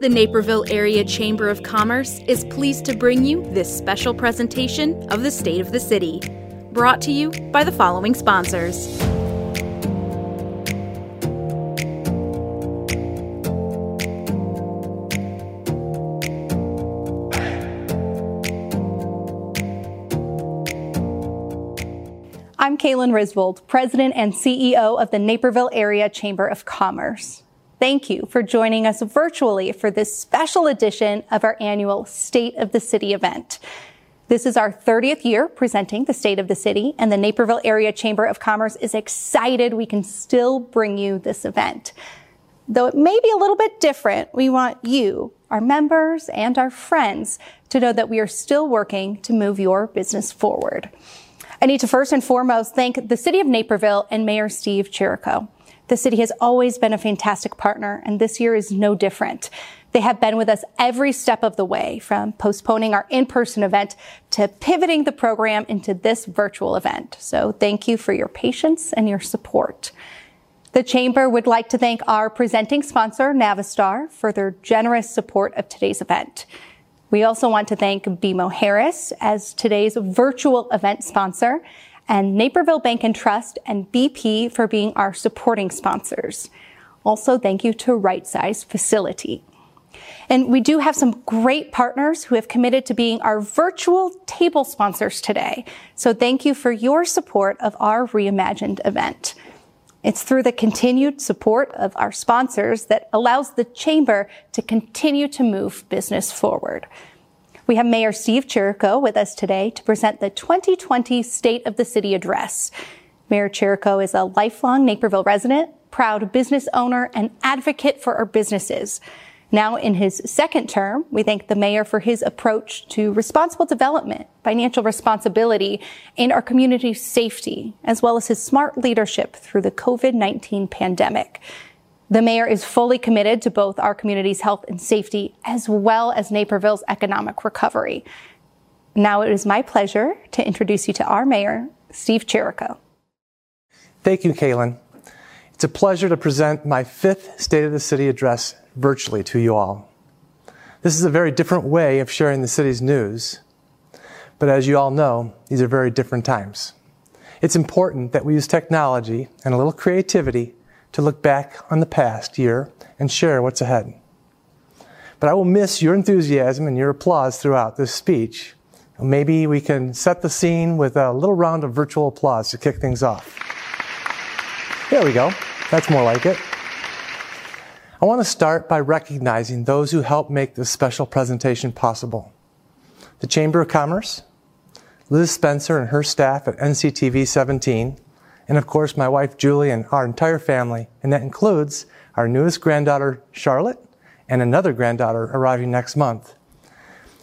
The Naperville Area Chamber of Commerce is pleased to bring you this special presentation of the State of the City, brought to you by the following sponsors. I'm Kaylin Risvold, President and CEO of the Naperville Area Chamber of Commerce. Thank you for joining us virtually for this special edition of our annual State of the City event. This is our 30th year presenting the State of the City, and the Naperville Area Chamber of Commerce is excited we can still bring you this event. Though it may be a little bit different, we want you, our members, and our friends to know that we are still working to move your business forward. I need to first and foremost thank the City of Naperville and Mayor Steve Chirico. The city has always been a fantastic partner, and this year is no different. They have been with us every step of the way, from postponing our in-person event to pivoting the program into this virtual event. So thank you for your patience and your support. The Chamber would like to thank our presenting sponsor, Navistar, for their generous support of today's event. We also want to thank BMO Harris as today's virtual event sponsor and Naperville Bank and Trust and BP for being our supporting sponsors. Also, thank you to Right Size Facility. And we do have some great partners who have committed to being our virtual table sponsors today. So thank you for your support of our reimagined event. It's through the continued support of our sponsors that allows the Chamber to continue to move business forward. We have Mayor Steve Chirico with us today to present the 2020 State of the City Address. Mayor Chirico is a lifelong Naperville resident, proud business owner, and advocate for our businesses. Now in his second term, we thank the mayor for his approach to responsible development, financial responsibility, and our community's safety, as well as his smart leadership through the COVID-19 pandemic. The mayor is fully committed to both our community's health and safety, as well as Naperville's economic recovery. Now it is my pleasure to introduce you to our mayor, Steve Chirico. Thank you, Kaylin. It's a pleasure to present my fifth State of the City address virtually to you all. This is a very different way of sharing the city's news, but as you all know, these are very different times. It's important that we use technology and a little creativity to look back on the past year and share what's ahead. But I will miss your enthusiasm and your applause throughout this speech. Maybe we can set the scene with a little round of virtual applause to kick things off. There we go. That's more like it. I want to start by recognizing those who helped make this special presentation possible. The Chamber of Commerce, Liz Spencer and her staff at NCTV 17, and of course my wife Julie and our entire family, and that includes our newest granddaughter Charlotte and another granddaughter arriving next month.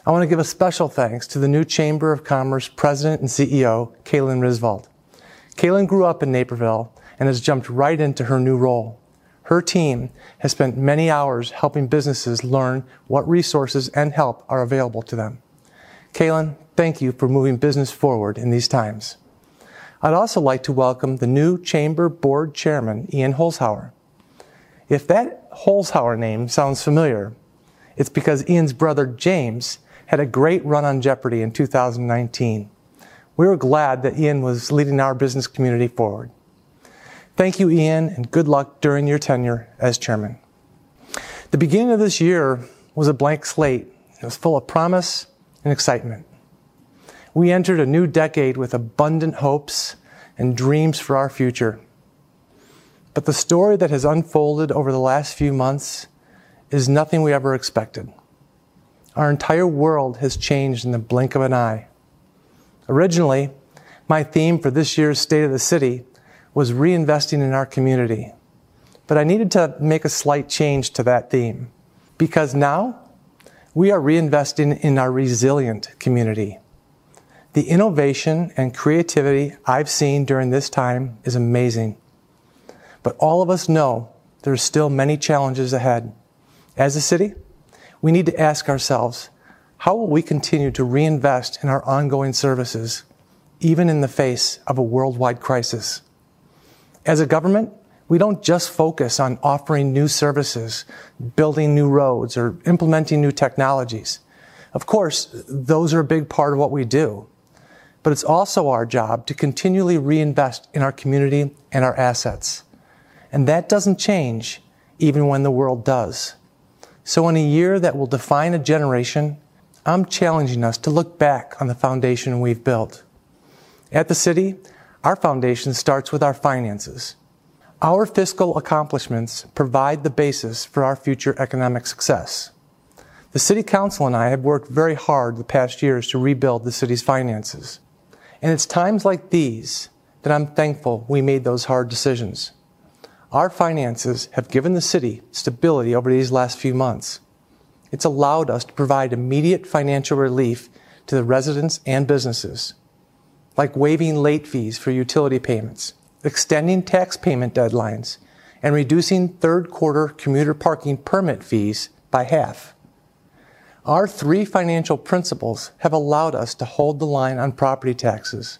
I want to give a special thanks to the new Chamber of Commerce President and CEO, Kaylin Risvold. Kaylin grew up in Naperville and has jumped right into her new role. Her team has spent many hours helping businesses learn what resources and help are available to them. Kaylin, thank you for moving business forward in these times. I'd also like to welcome the new Chamber Board Chairman, Ian Holzhauer. If that Holzhauer name sounds familiar, it's because Ian's brother James had a great run on Jeopardy in 2019. We were glad that Ian was leading our business community forward. Thank you, Ian, and good luck during your tenure as chairman. The beginning of this year was a blank slate. It was full of promise and excitement. We entered a new decade with abundant hopes and dreams for our future. But the story that has unfolded over the last few months is nothing we ever expected. Our entire world has changed in the blink of an eye. Originally, my theme for this year's State of the City was reinvesting in our community. But I needed to make a slight change to that theme because now we are reinvesting in our resilient community. The innovation and creativity I've seen during this time is amazing. But all of us know there are still many challenges ahead. As a city, we need to ask ourselves, how will we continue to reinvest in our ongoing services, even in the face of a worldwide crisis? As a government, We don't just focus on offering new services, building new roads, or implementing new technologies. Of course, those are a big part of what we do. But it's also our job to continually reinvest in our community and our assets. And that doesn't change even when the world does. So, in a year that will define a generation, I'm challenging us to look back on the foundation we've built. At the city, our foundation starts with our finances. Our fiscal accomplishments provide the basis for our future economic success. The City Council and I have worked very hard the past years to rebuild the city's finances. And it's times like these that I'm thankful we made those hard decisions. Our finances have given the city stability over these last few months. It's allowed us to provide immediate financial relief to the residents and businesses, like waiving late fees for utility payments, extending tax payment deadlines, and reducing third quarter commuter parking permit fees by half. Our three financial principles have allowed us to hold the line on property taxes.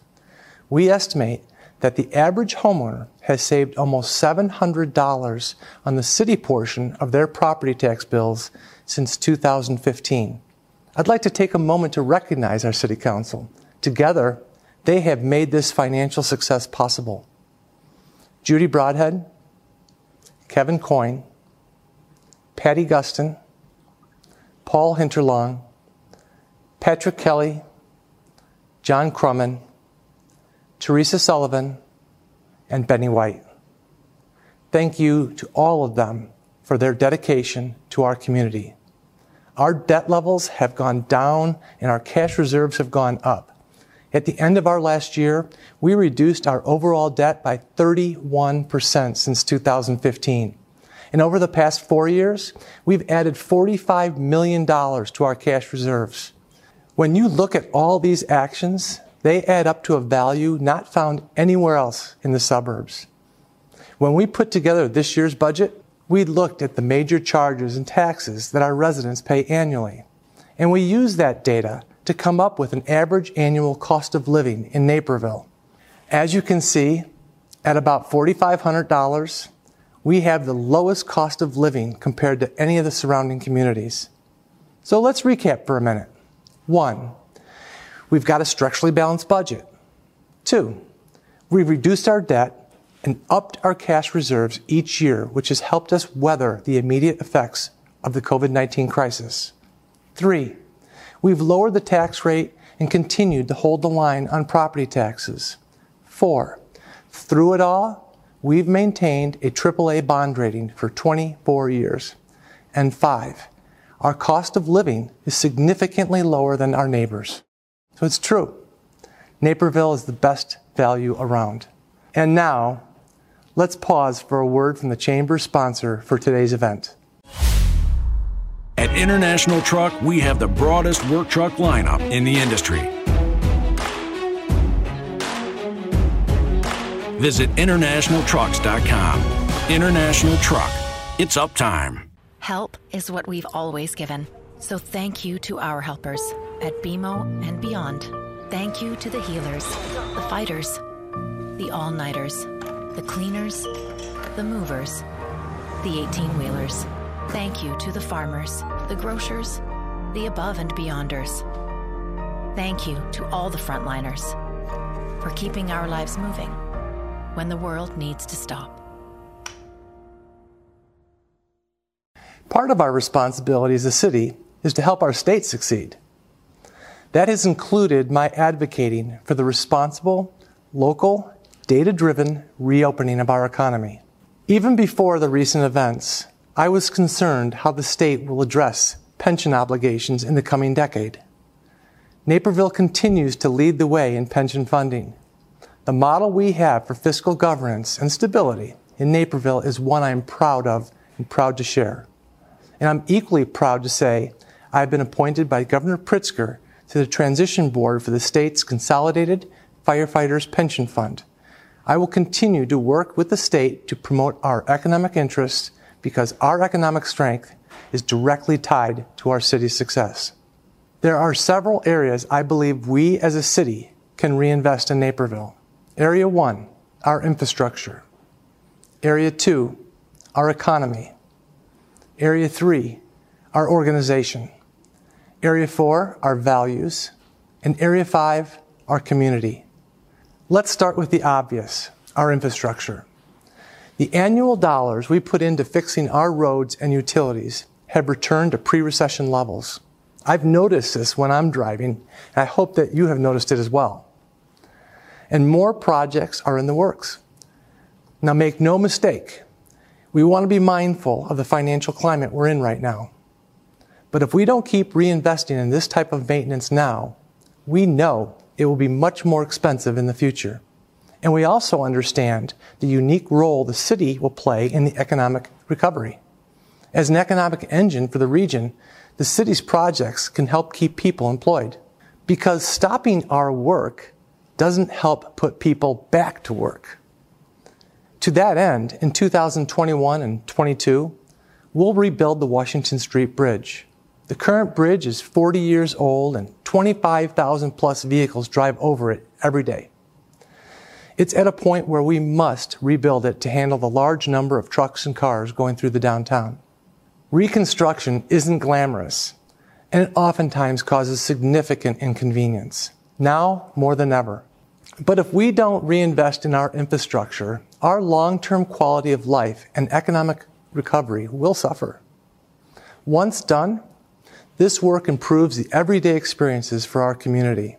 We estimate that the average homeowner has saved almost $700 on the city portion of their property tax bills since 2015. I'd like to take a moment to recognize our City Council. Together, they have made this financial success possible. Judy Brodhead, Kevin Coyne, Patty Gustin, Paul Hinterlong, Patrick Kelly, John Krummen, Teresa Sullivan, and Benny White. Thank you to all of them for their dedication to our community. Our debt levels have gone down and our cash reserves have gone up. At the end of our last year, we reduced our overall debt by 31% since 2015. And over the past four years, we've added $45 million to our cash reserves. When you look at all these actions, they add up to a value not found anywhere else in the suburbs. When we put together this year's budget, we looked at the major charges and taxes that our residents pay annually. And we used that data to come up with an average annual cost of living in Naperville. As you can see, at about $4,500, we have the lowest cost of living compared to any of the surrounding communities. So let's recap for a minute. One, we've got a structurally balanced budget. Two, we've reduced our debt and upped our cash reserves each year, which has helped us weather the immediate effects of the COVID 19 crisis. Three, we've lowered the tax rate and continued to hold the line on property taxes. Four, through it all, we've maintained a AAA bond rating for 24 years. And five, our cost of living is significantly lower than our neighbors. So it's true. Naperville is the best value around. And now, let's pause for a word from the Chamber's sponsor for today's event. At International Truck, we have the broadest work truck lineup in the industry Visit internationaltrucks.com. International Truck. It's uptime. Help is what we've always given. So thank you to our helpers at BMO and beyond. Thank you to the healers, the fighters, the all nighters, the cleaners, the movers, the 18 wheelers. Thank you to the farmers, the grocers, the above and beyonders. Thank you to all the frontliners for keeping our lives moving when the world needs to stop. Part of our responsibility as a city is to help our state succeed. That has included my advocating for the responsible, local, data driven reopening of our economy. Even before the recent events, I was concerned how the state will address pension obligations in the coming decade. Naperville continues to lead the way in pension funding. The model we have for fiscal governance and stability in Naperville is one I'm proud of and proud to share. And I'm equally proud to say I've been appointed by Governor Pritzker to the transition board for the state's consolidated firefighters pension fund. I will continue to work with the state to promote our economic interests because our economic strength is directly tied to our city's success. There are several areas I believe we as a city can reinvest in Naperville. Area one, our infrastructure. Area 2, our economy. Area 3, our organization. Area 4, our values. And Area 5, our community. Let's start with the obvious, our infrastructure. The annual dollars we put into fixing our roads and utilities have returned to pre-recession levels. I've noticed this when I'm driving, and I hope that you have noticed it as well. And more projects are in the works. Now make no mistake, we want to be mindful of the financial climate we're in right now. But if we don't keep reinvesting in this type of maintenance now, we know it will be much more expensive in the future. And we also understand the unique role the city will play in the economic recovery. As an economic engine for the region, the city's projects can help keep people employed. Because stopping our work doesn't help put people back to work. To that end, in 2021 and 22, we'll rebuild the Washington Street Bridge. The current bridge is 40 years old and 25,000 plus vehicles drive over it every day. It's at a point where we must rebuild it to handle the large number of trucks and cars going through the downtown. Reconstruction isn't glamorous, and it oftentimes causes significant inconvenience, now more than ever. But if we don't reinvest in our infrastructure, our long-term quality of life and economic recovery will suffer. Once done, this work improves the everyday experiences for our community.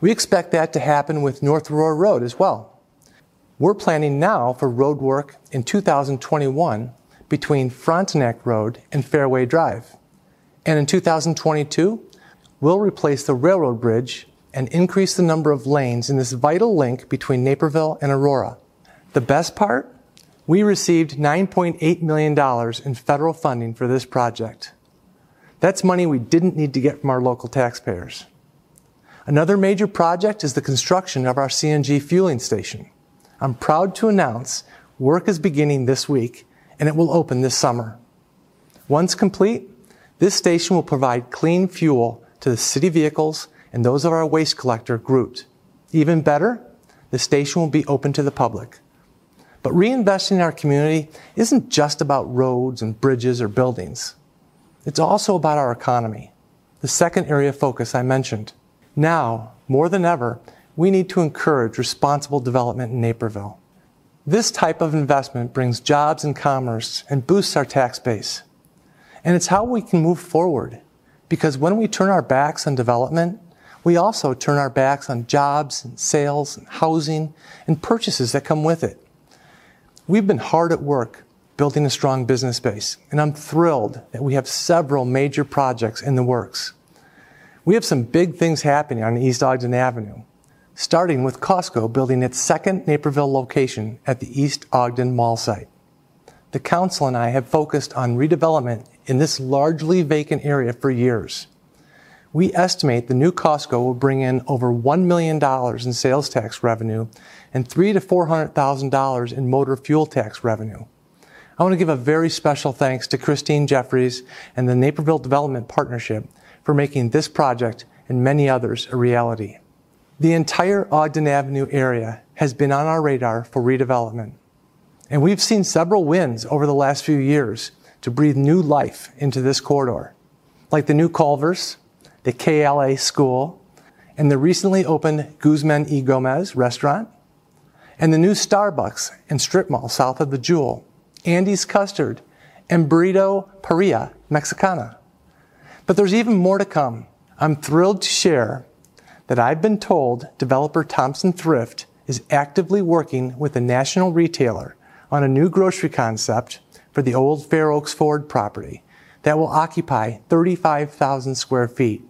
We expect that to happen with North Aurora Road as well. We're planning now for road work in 2021 between Frontenac Road and Fairway Drive. And in 2022, we'll replace the railroad bridge and increase the number of lanes in this vital link between Naperville and Aurora. The best part? We received $9.8 million in federal funding for this project. That's money we didn't need to get from our local taxpayers. Another major project is the construction of our CNG fueling station. I'm proud to announce work is beginning this week and it will open this summer. Once complete, this station will provide clean fuel to the city vehicles and those of our waste collector Groot. Even better, the station will be open to the public. But reinvesting in our community isn't just about roads and bridges or buildings. It's also about our economy, the second area of focus I mentioned. Now, more than ever, we need to encourage responsible development in Naperville. This type of investment brings jobs and commerce and boosts our tax base. And it's how we can move forward. Because when we turn our backs on development, we also turn our backs on jobs and sales and housing and purchases that come with it. We've been hard at work building a strong business base, and I'm thrilled that we have several major projects in the works. We have some big things happening on East Ogden Avenue, starting with Costco building its second Naperville location at the East Ogden Mall site. The council and I have focused on redevelopment in this largely vacant area for years we estimate the new Costco will bring in over $1 million in sales tax revenue and three to $400,000 in motor fuel tax revenue. I want to give a very special thanks to Christine Jeffries and the Naperville Development Partnership for making this project and many others a reality. The entire Ogden Avenue area has been on our radar for redevelopment. And we've seen several wins over the last few years to breathe new life into this corridor, like the new Culver's, the KLA School, and the recently opened Guzman y Gomez restaurant, and the new Starbucks and strip mall south of the Jewel, Andy's Custard, and Burrito Parrilla Mexicana. But there's even more to come. I'm thrilled to share that I've been told developer Thompson Thrift is actively working with a national retailer on a new grocery concept for the old Fair Oaks Ford property that will occupy 35,000 square feet.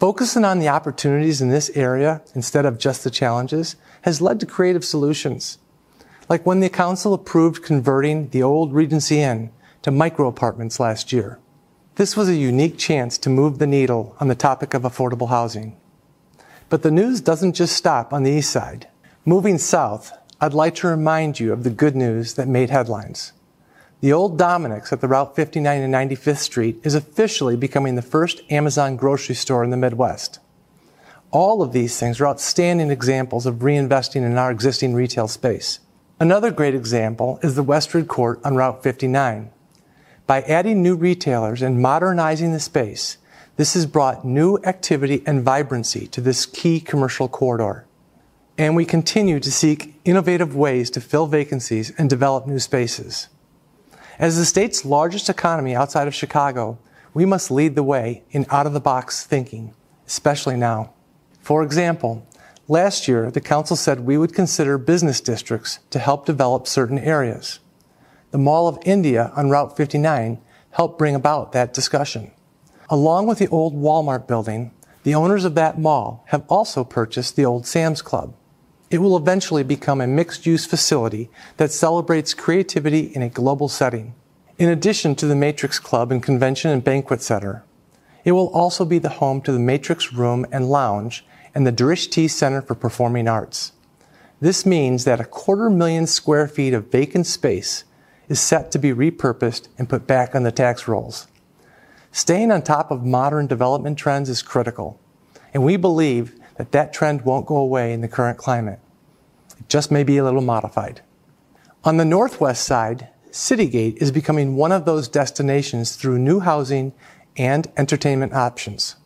Focusing on the opportunities in this area instead of just the challenges has led to creative solutions. Like when the council approved converting the old Regency Inn to micro apartments last year. This was a unique chance to move the needle on the topic of affordable housing. But the news doesn't just stop on the east side. Moving south, I'd like to remind you of the good news that made headlines. The old Dominick's at the Route 59 and 95th Street is officially becoming the first Amazon grocery store in the Midwest. All of these things are outstanding examples of reinvesting in our existing retail space. Another great example is the Westwood Court on Route 59. By adding new retailers and modernizing the space, this has brought new activity and vibrancy to this key commercial corridor. And we continue to seek innovative ways to fill vacancies and develop new spaces. As the state's largest economy outside of Chicago, we must lead the way in out of the box thinking, especially now. For example, last year the council said we would consider business districts to help develop certain areas. The Mall of India on Route 59 helped bring about that discussion. Along with the old Walmart building, the owners of that mall have also purchased the old Sam's Club. It will eventually become a mixed use facility that celebrates creativity in a global setting. In addition to the Matrix Club and Convention and Banquet Center, it will also be the home to the Matrix Room and Lounge and the Derish T Center for Performing Arts. This means that a quarter million square feet of vacant space is set to be repurposed and put back on the tax rolls. Staying on top of modern development trends is critical, and we believe that that trend won't go away in the current climate. It just may be a little modified. On the northwest side, Citygate is becoming one of those destinations through new housing and entertainment options.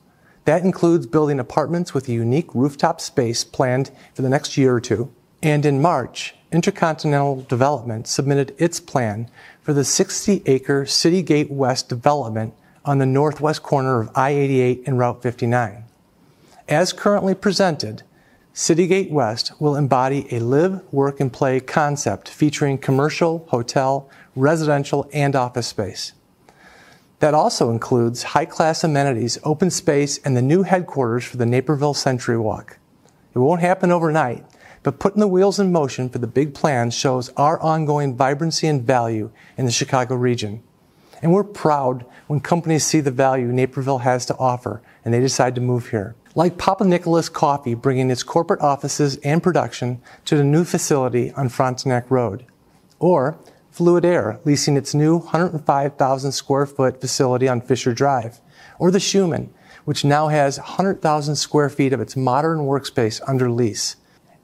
That includes building apartments with a unique rooftop space planned for the next year or two. And in March, Intercontinental Development submitted its plan for the 60 acre Citygate West development on the northwest corner of I 88 and Route 59. As currently presented, Citygate West will embody a live, work, and play concept featuring commercial, hotel, residential, and office space. That also includes high class amenities, open space, and the new headquarters for the Naperville Century Walk. It won't happen overnight, but putting the wheels in motion for the big plan shows our ongoing vibrancy and value in the Chicago region. And we're proud when companies see the value Naperville has to offer and they decide to move here like Papa Nicholas Coffee bringing its corporate offices and production to the new facility on Frontenac Road, or Fluid Air leasing its new 105,000 square foot facility on Fisher Drive, or the Shuman, which now has 100,000 square feet of its modern workspace under lease.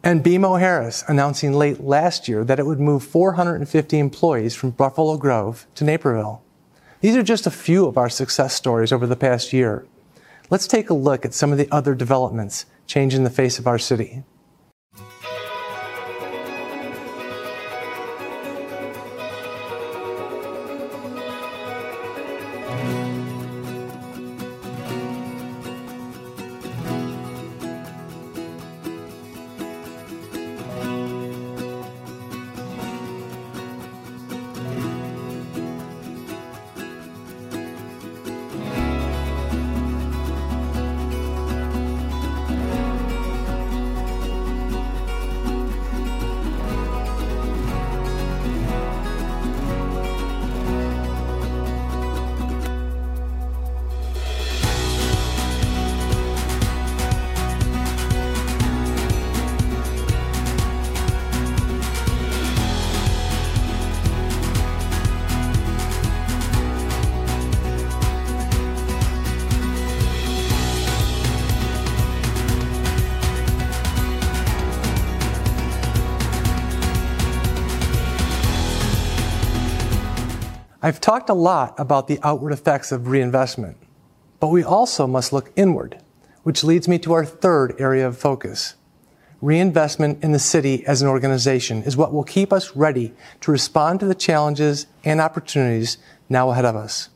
And BMO Harris announcing late last year that it would move 450 employees from Buffalo Grove to Naperville. These are just a few of our success stories over the past year. Let's take a look at some of the other developments changing the face of our city. I've talked a lot about the outward effects of reinvestment, but we also must look inward, which leads me to our third area of focus. Reinvestment in the city as an organization is what will keep us ready to respond to the challenges and opportunities now ahead of us.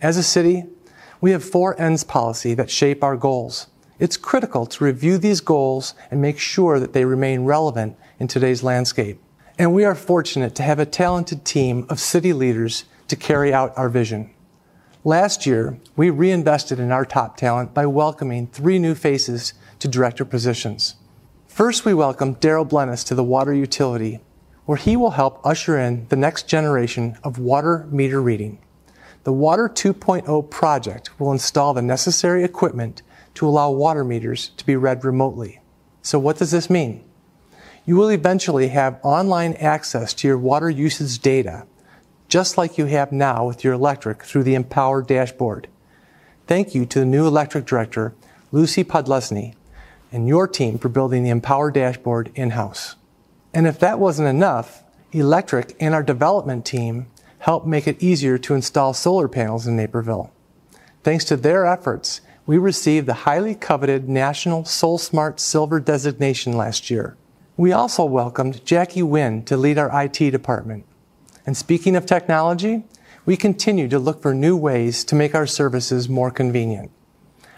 As a city, we have four ends policy that shape our goals. It's critical to review these goals and make sure that they remain relevant in today's landscape. And we are fortunate to have a talented team of city leaders to carry out our vision. Last year, we reinvested in our top talent by welcoming three new faces to director positions. First, we welcome Darrell Blenniss to the water utility, where he will help usher in the next generation of water meter reading. The Water 2.0 project will install the necessary equipment to allow water meters to be read remotely. So what does this mean? You will eventually have online access to your water usage data just like you have now with your electric through the Empower dashboard. Thank you to the new electric director, Lucy Podlesny, and your team for building the Empower dashboard in-house. And if that wasn't enough, Electric and our development team helped make it easier to install solar panels in Naperville. Thanks to their efforts, we received the highly coveted National SolSmart Silver designation last year. We also welcomed Jackie Nguyen to lead our IT department. And speaking of technology, we continue to look for new ways to make our services more convenient.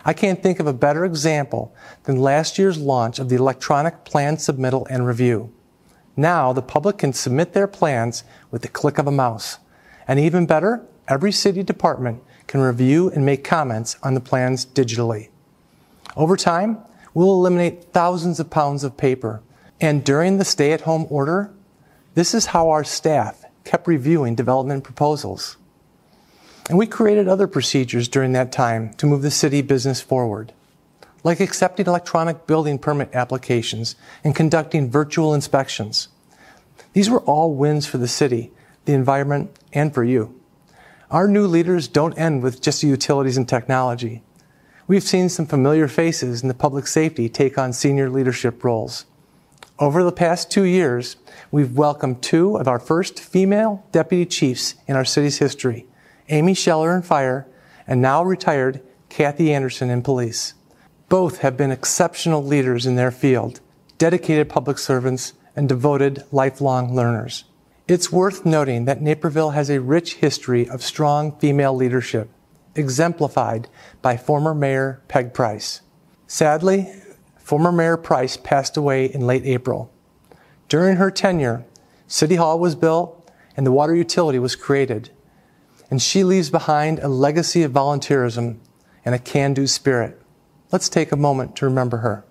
I can't think of a better example than last year's launch of the electronic plan submittal and review. Now the public can submit their plans with the click of a mouse. And even better, every city department can review and make comments on the plans digitally. Over time, we'll eliminate thousands of pounds of paper. And during the stay at home order, this is how our staff kept reviewing development proposals. And we created other procedures during that time to move the city business forward, like accepting electronic building permit applications and conducting virtual inspections. These were all wins for the city, the environment, and for you. Our new leaders don't end with just utilities and technology. We've seen some familiar faces in the public safety take on senior leadership roles. Over the past two years, we've welcomed two of our first female deputy chiefs in our city's history, Amy Scheller in fire and now retired Kathy Anderson in police. Both have been exceptional leaders in their field, dedicated public servants, and devoted lifelong learners. It's worth noting that Naperville has a rich history of strong female leadership, exemplified by former Mayor Peg Price. Sadly, former Mayor Price passed away in late April. During her tenure, City Hall was built and the water utility was created, and she leaves behind a legacy of volunteerism and a can do spirit. Let's take a moment to remember her.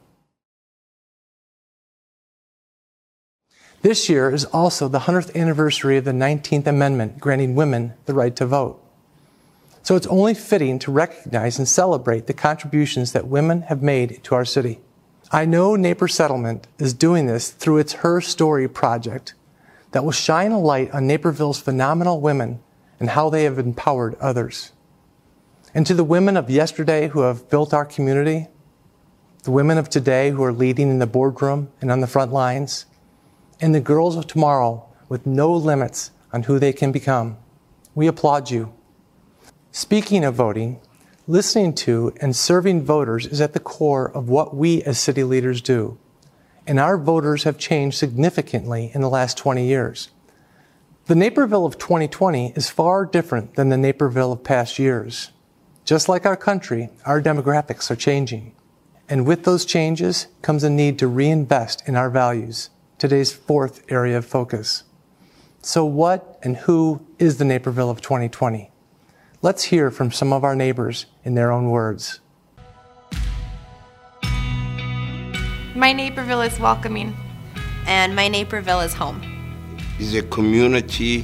This year is also the 100th anniversary of the 19th Amendment granting women the right to vote. So it's only fitting to recognize and celebrate the contributions that women have made to our city. I know Naper Settlement is doing this through its Her Story project that will shine a light on Naperville's phenomenal women and how they have empowered others. And to the women of yesterday who have built our community, the women of today who are leading in the boardroom and on the front lines, and the girls of tomorrow with no limits on who they can become. We applaud you. Speaking of voting, listening to and serving voters is at the core of what we as city leaders do. And our voters have changed significantly in the last 20 years. The Naperville of 2020 is far different than the Naperville of past years. Just like our country, our demographics are changing. And with those changes comes a need to reinvest in our values today's fourth area of focus. So, what and who is the Naperville of 2020? Let's hear from some of our neighbors in their own words. My Naperville is welcoming. And my Naperville is home. It's a community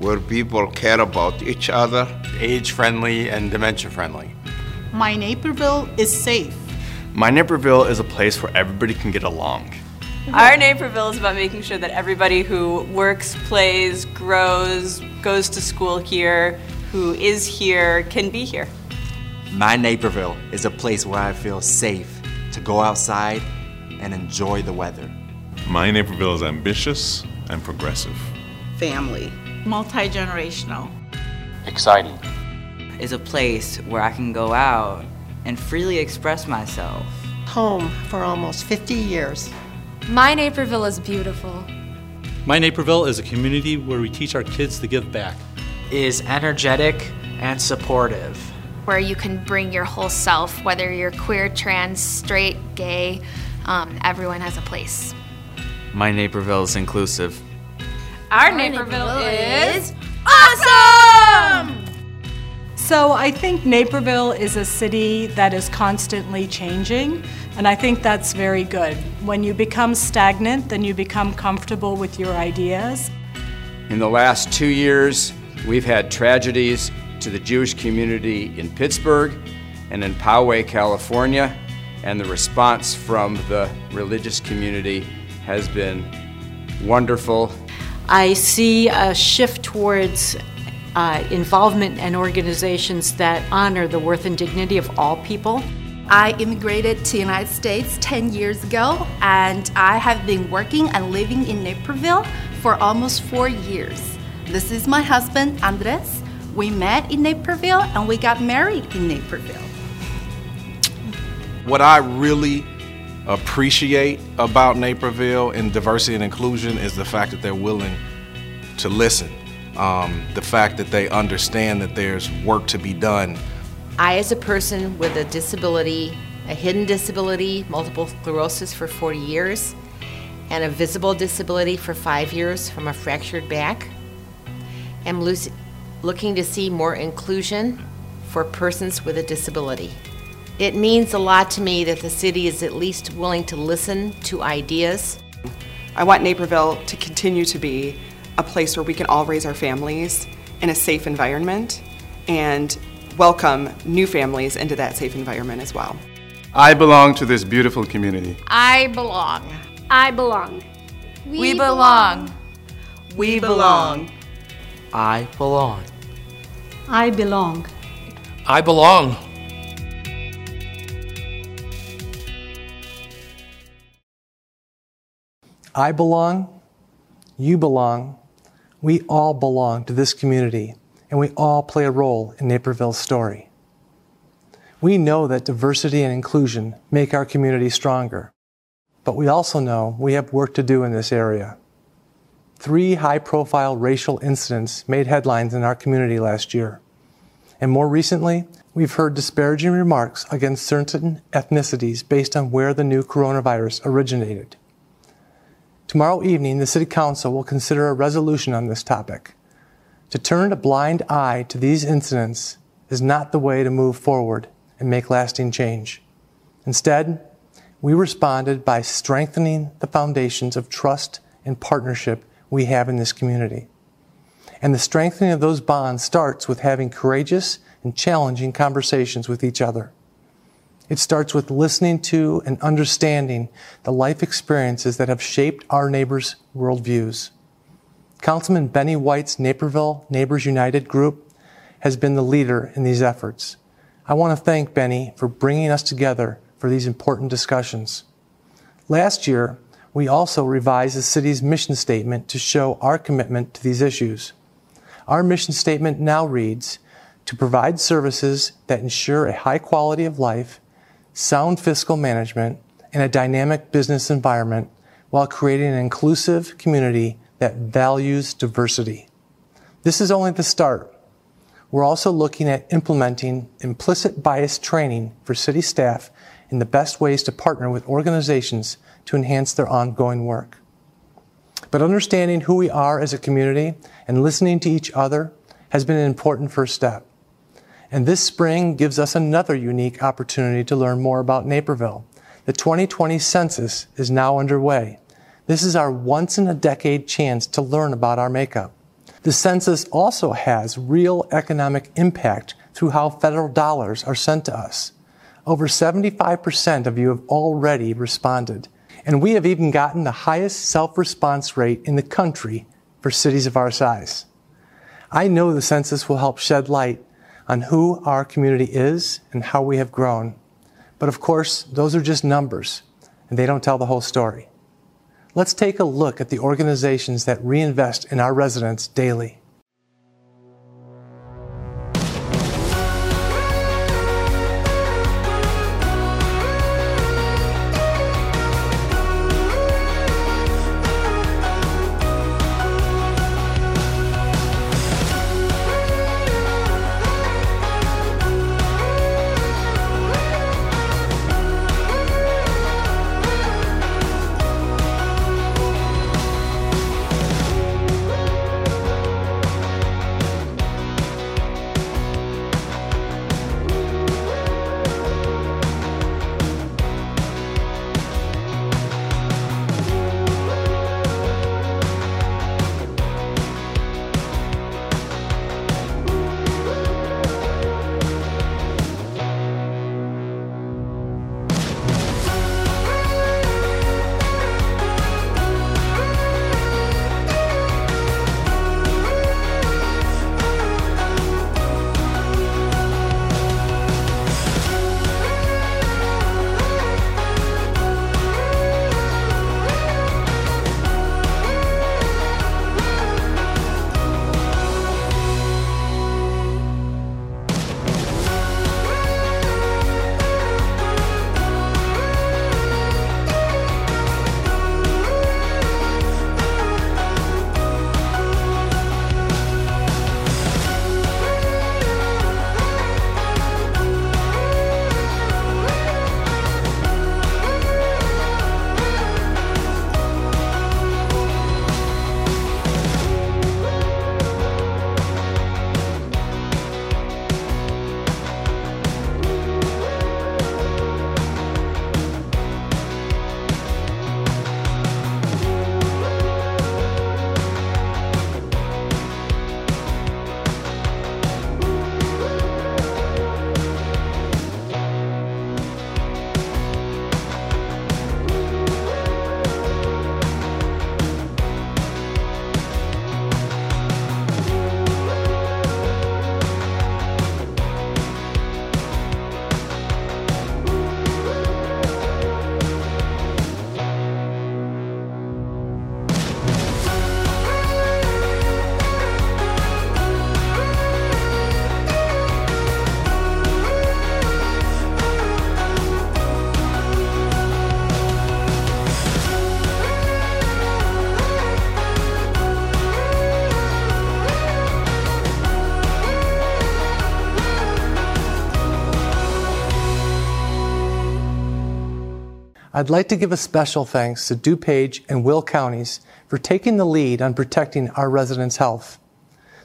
where people care about each other. Age friendly and dementia friendly. My Naperville is safe. My Naperville is a place where everybody can get along. Our Naperville is about making sure that everybody who works, plays, grows, goes to school here, who is here, can be here. My Naperville is a place where I feel safe to go outside and enjoy the weather. My Naperville is ambitious and progressive. Family. Multi-generational. Exciting. Is a place where I can go out and freely express myself. Home for almost 50 years. My Naperville is beautiful. My Naperville is a community where we teach our kids to give back. Is energetic and supportive. Where you can bring your whole self, whether you're queer, trans, straight, gay, um, everyone has a place. My Naperville is inclusive. Our, Our Naperville, Naperville is awesome! So I think Naperville is a city that is constantly changing, and I think that's very good. When you become stagnant, then you become comfortable with your ideas. In the last two years, we've had tragedies to the Jewish community in Pittsburgh and in Poway, California, and the response from the religious community has been wonderful. I see a shift towards uh, involvement and organizations that honor the worth and dignity of all people. I immigrated to the United States 10 years ago and I have been working and living in Naperville for almost four years. This is my husband, Andres. We met in Naperville and we got married in Naperville. What I really appreciate about Naperville and diversity and inclusion is the fact that they're willing to listen. Um, the fact that they understand that there's work to be done. I, as a person with a disability, a hidden disability, multiple sclerosis for 40 years, and a visible disability for five years from a fractured back, am looking to see more inclusion for persons with a disability. It means a lot to me that the city is at least willing to listen to ideas. I want Naperville to continue to be a place where we can all raise our families in a safe environment and welcome new families into that safe environment as well. I belong to this beautiful community. I belong. I belong. We, we belong. We belong. I belong. I belong. I belong. I belong, you belong, we all belong to this community, and we all play a role in Naperville's story. We know that diversity and inclusion make our community stronger, but we also know we have work to do in this area. Three high profile racial incidents made headlines in our community last year. And more recently, we've heard disparaging remarks against certain ethnicities based on where the new coronavirus originated. Tomorrow evening, the City Council will consider a resolution on this topic. To turn a blind eye to these incidents is not the way to move forward and make lasting change. Instead, we responded by strengthening the foundations of trust and partnership we have in this community. And the strengthening of those bonds starts with having courageous and challenging conversations with each other. It starts with listening to and understanding the life experiences that have shaped our neighbors' worldviews. Councilman Benny White's Naperville Neighbors United group has been the leader in these efforts. I want to thank Benny for bringing us together for these important discussions. Last year, we also revised the city's mission statement to show our commitment to these issues. Our mission statement now reads to provide services that ensure a high quality of life sound fiscal management, and a dynamic business environment while creating an inclusive community that values diversity. This is only the start. We're also looking at implementing implicit bias training for city staff in the best ways to partner with organizations to enhance their ongoing work. But understanding who we are as a community and listening to each other has been an important first step. And this spring gives us another unique opportunity to learn more about Naperville. The 2020 census is now underway. This is our once in a decade chance to learn about our makeup. The census also has real economic impact through how federal dollars are sent to us. Over 75% of you have already responded. And we have even gotten the highest self response rate in the country for cities of our size. I know the census will help shed light on who our community is and how we have grown. But of course, those are just numbers, and they don't tell the whole story. Let's take a look at the organizations that reinvest in our residents daily. I'd like to give a special thanks to DuPage and Will counties for taking the lead on protecting our residents' health.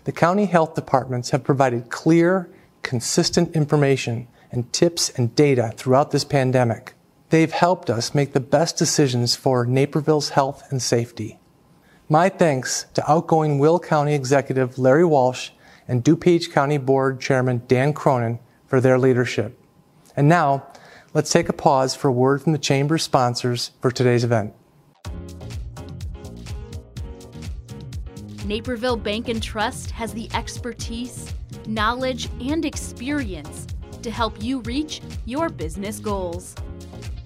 The county health departments have provided clear, consistent information and tips and data throughout this pandemic. They've helped us make the best decisions for Naperville's health and safety. My thanks to outgoing Will County Executive Larry Walsh and DuPage County Board Chairman Dan Cronin for their leadership. And now, let's take a pause for a word from the Chamber sponsors for today's event. Naperville Bank and Trust has the expertise, knowledge, and experience to help you reach your business goals.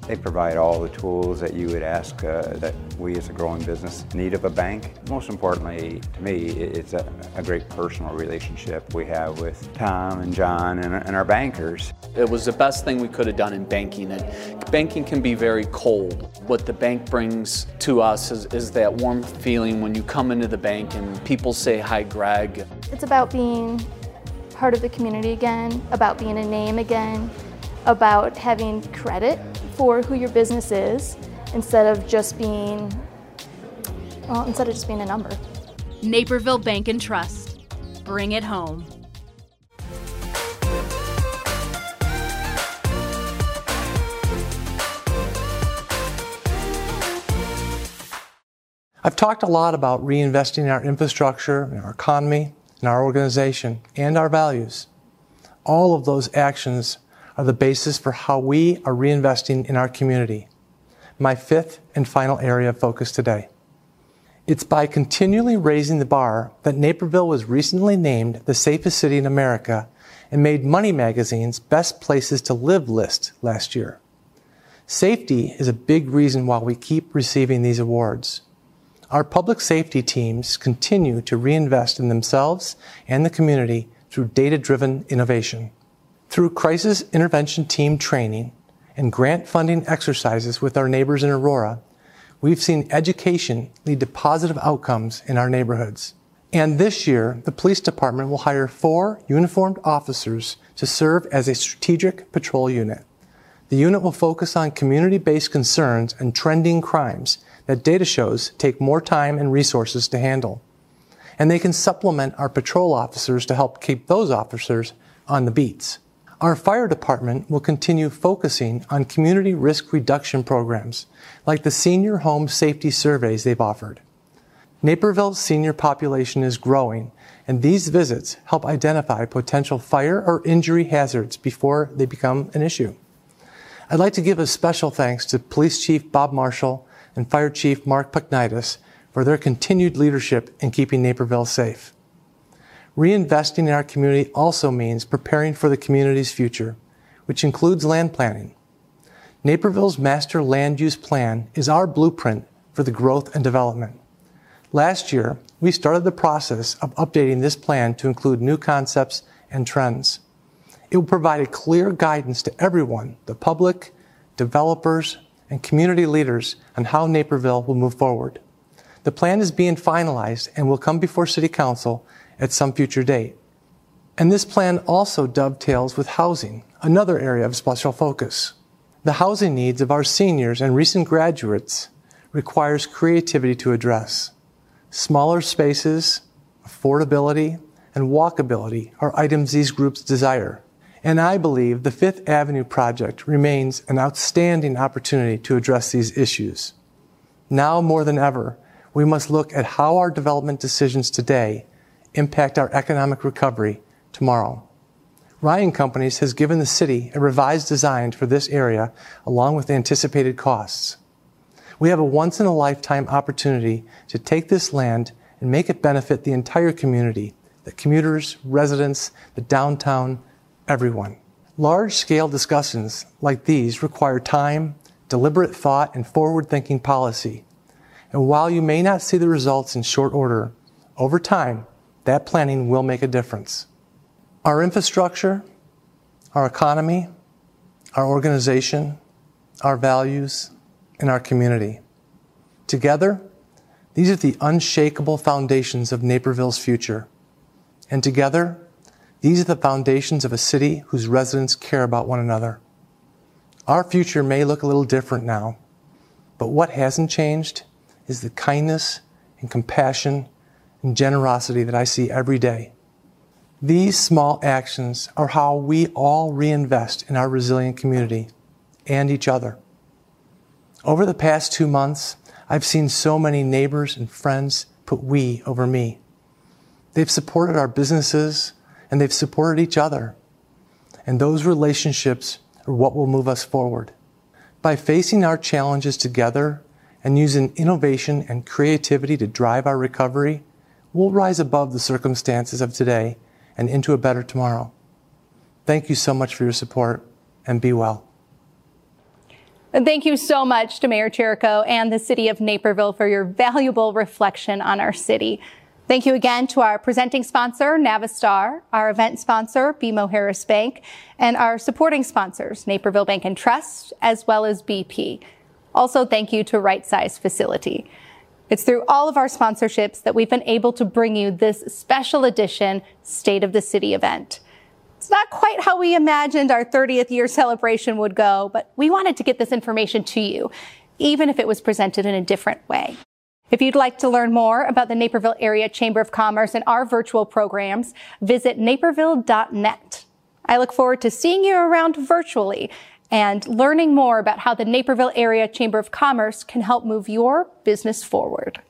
They provide all the tools that you would ask uh, that we as a growing business need of a bank. Most importantly, to me, it's a, a great personal relationship we have with Tom and John and, and, our bankers. It was the best thing we could have done in banking. And banking can be very cold. What the bank brings to us is, is that warm feeling when you come into the bank and people say, Hi, Greg. It's about being part of the community again, about being a name again, about having credit for who your business is instead of just being, well, instead of just being a number. Naperville Bank and Trust. Bring it home. I've talked a lot about reinvesting in our infrastructure, in our economy, in our organization, and our values. All of those actions are the basis for how we are reinvesting in our community. My fifth and final area of focus today. It's by continually raising the bar that Naperville was recently named the safest city in America and made Money Magazine's Best Places to Live list last year. Safety is a big reason why we keep receiving these awards. Our public safety teams continue to reinvest in themselves and the community through data driven innovation. Through crisis intervention team training and grant funding exercises with our neighbors in Aurora, we've seen education lead to positive outcomes in our neighborhoods. And this year, the police department will hire four uniformed officers to serve as a strategic patrol unit. The unit will focus on community-based concerns and trending crimes that data shows take more time and resources to handle. And they can supplement our patrol officers to help keep those officers on the beats. Our fire department will continue focusing on community risk reduction programs, like the senior home safety surveys they've offered. Naperville's senior population is growing, and these visits help identify potential fire or injury hazards before they become an issue. I'd like to give a special thanks to Police Chief Bob Marshall and Fire Chief Mark Puknaitis for their continued leadership in keeping Naperville safe. Reinvesting in our community also means preparing for the community's future, which includes land planning. Naperville's master land use plan is our blueprint for the growth and development. Last year, we started the process of updating this plan to include new concepts and trends. It will provide clear guidance to everyone, the public, developers, and community leaders on how Naperville will move forward. The plan is being finalized and will come before City Council at some future date. And this plan also dovetails with housing, another area of special focus. The housing needs of our seniors and recent graduates requires creativity to address. Smaller spaces, affordability, and walkability are items these groups desire. And I believe the Fifth Avenue project remains an outstanding opportunity to address these issues. Now more than ever, we must look at how our development decisions today impact our economic recovery tomorrow. Ryan Companies has given the city a revised design for this area along with anticipated costs. We have a once in a lifetime opportunity to take this land and make it benefit the entire community, the commuters, residents, the downtown, everyone. Large scale discussions like these require time, deliberate thought, and forward thinking policy. And while you may not see the results in short order, over time, that planning will make a difference. Our infrastructure, our economy, our organization, our values, and our community. Together, these are the unshakable foundations of Naperville's future. And together, these are the foundations of a city whose residents care about one another. Our future may look a little different now, But what hasn't changed is the kindness and compassion and generosity that I see every day. These small actions are how we all reinvest in our resilient community and each other. Over the past two months, I've seen so many neighbors and friends put we over me. They've supported our businesses and they've supported each other. And those relationships are what will move us forward. By facing our challenges together and using innovation and creativity to drive our recovery, we'll rise above the circumstances of today and into a better tomorrow. Thank you so much for your support and be well. And thank you so much to Mayor Chirico and the City of Naperville for your valuable reflection on our city. Thank you again to our presenting sponsor, Navistar, our event sponsor, BMO Harris Bank, and our supporting sponsors, Naperville Bank and Trust, as well as BP. Also, thank you to Right Size Facility. It's through all of our sponsorships that we've been able to bring you this special edition State of the City event. It's not quite how we imagined our 30th year celebration would go, but we wanted to get this information to you, even if it was presented in a different way. If you'd like to learn more about the Naperville Area Chamber of Commerce and our virtual programs, visit naperville.net. I look forward to seeing you around virtually and learning more about how the Naperville Area Chamber of Commerce can help move your business forward.